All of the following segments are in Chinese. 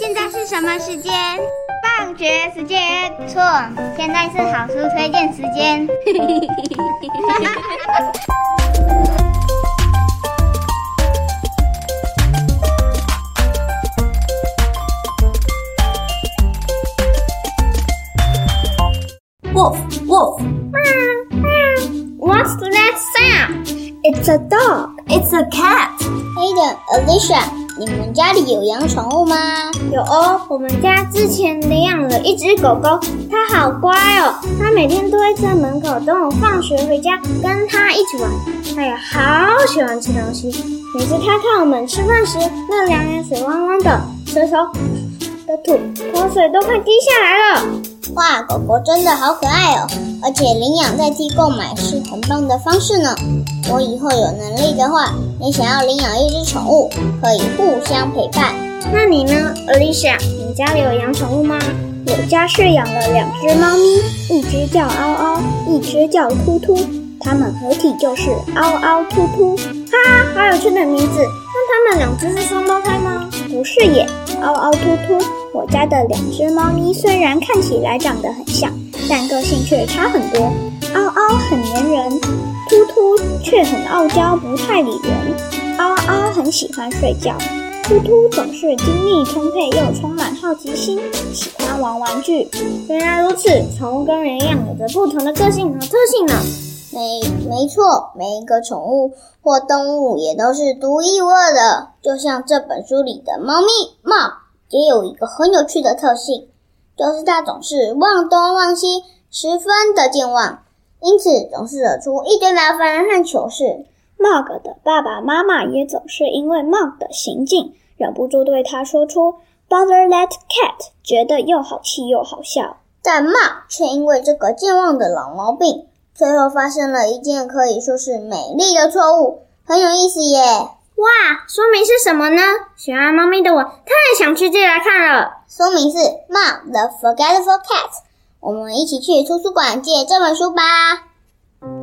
现在是什么时间？放学时间。错，现在是好书推荐时间。Wolf, wolf. What's that sound? It's a dog. It's a cat. Hayden, Alicia，你们家里有养宠物吗？有哦，我们家之前领养了一只狗狗，它好乖哦，它每天都会在门口等我放学回家，跟它一起玩。它也好喜欢吃东西，每次它看我们吃饭时，那两眼水汪汪的，舌头的吐口水都快滴下来了。哇，狗狗真的好可爱哦！而且领养代替购买是很棒的方式呢。我以后有能力的话，也想要领养一只宠物，可以互相陪伴。那你呢，Alicia？你家里有养宠物吗？我家是养了两只猫咪，一只叫嗷嗷，一只叫突突，它们合体就是嗷嗷突突。哈，好有趣的名字。那它们两只是双胞胎吗？不是耶，嗷嗷突突。我家的两只猫咪虽然看起来长得很像，但个性却差很多。嗷嗷很粘人，突突却很傲娇，不太理人。嗷嗷很喜欢睡觉，突突总是精力充沛又充满好奇心，喜欢玩玩具。原来如此，宠物跟人一样有着不同的个性和特性呢。没没错，每一个宠物或动物也都是独一无二的，就像这本书里的猫咪猫。也有一个很有趣的特性，就是它总是忘东忘西，十分的健忘，因此总是惹出一堆麻烦和糗事。Mug 的爸爸妈妈也总是因为 Mug 的行径，忍不住对他说出 “Bother that cat”，觉得又好气又好笑。但 Mug 却因为这个健忘的老毛病，最后发生了一件可以说是美丽的错误，很有意思耶。哇，说明是什么呢？喜欢猫咪的我太想去借来看了。书名是《Mug the Forgetful Cat》，我们一起去图书馆借这本书吧。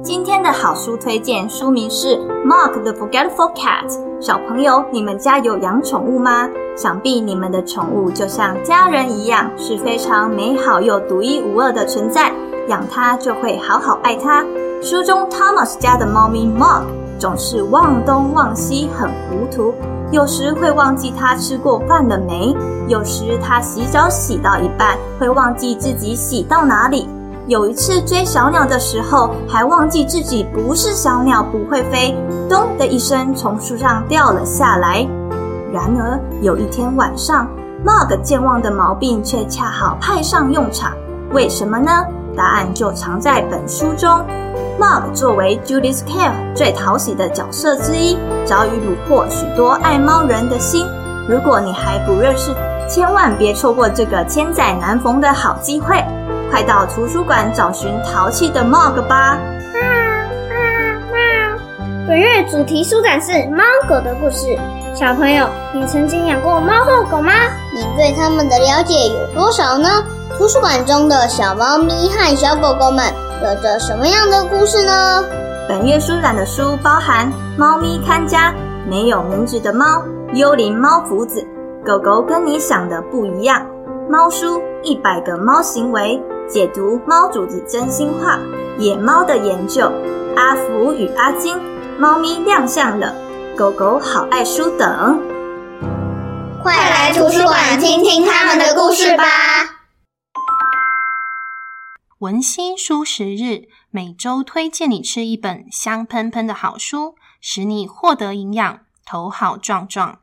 今天的好书推荐书名是《Mug the Forgetful Cat》。小朋友，你们家有养宠物吗？想必你们的宠物就像家人一样，是非常美好又独一无二的存在。养它就会好好爱它。书中 Thomas 家的猫咪 Mug。总是忘东忘西，很糊涂。有时会忘记他吃过饭了没，有时他洗澡洗到一半会忘记自己洗到哪里。有一次追小鸟的时候，还忘记自己不是小鸟，不会飞，咚的一声从树上掉了下来。然而有一天晚上，Mug 健忘的毛病却恰好派上用场。为什么呢？答案就藏在本书中。Mug 作为 Judith Kerr 最讨喜的角色之一，早已虏获许多爱猫人的心。如果你还不认识，千万别错过这个千载难逢的好机会！快到图书馆找寻淘气的 Mug 吧！喵喵喵！本月主题书展是猫狗的故事。小朋友，你曾经养过猫或狗吗？你对它们的了解有多少呢？图书馆中的小猫咪和小狗狗们。有着什么样的故事呢？本月书展的书包含《猫咪看家》、《没有名字的猫》、《幽灵猫福子》、《狗狗跟你想的不一样》、《猫书》、《一百个猫行为》、解读猫主子真心话、野猫的研究、阿福与阿金、猫咪亮相了、狗狗好爱书等。快来图书馆听听他们的故事吧！文心书食日，每周推荐你吃一本香喷喷的好书，使你获得营养，头好壮壮。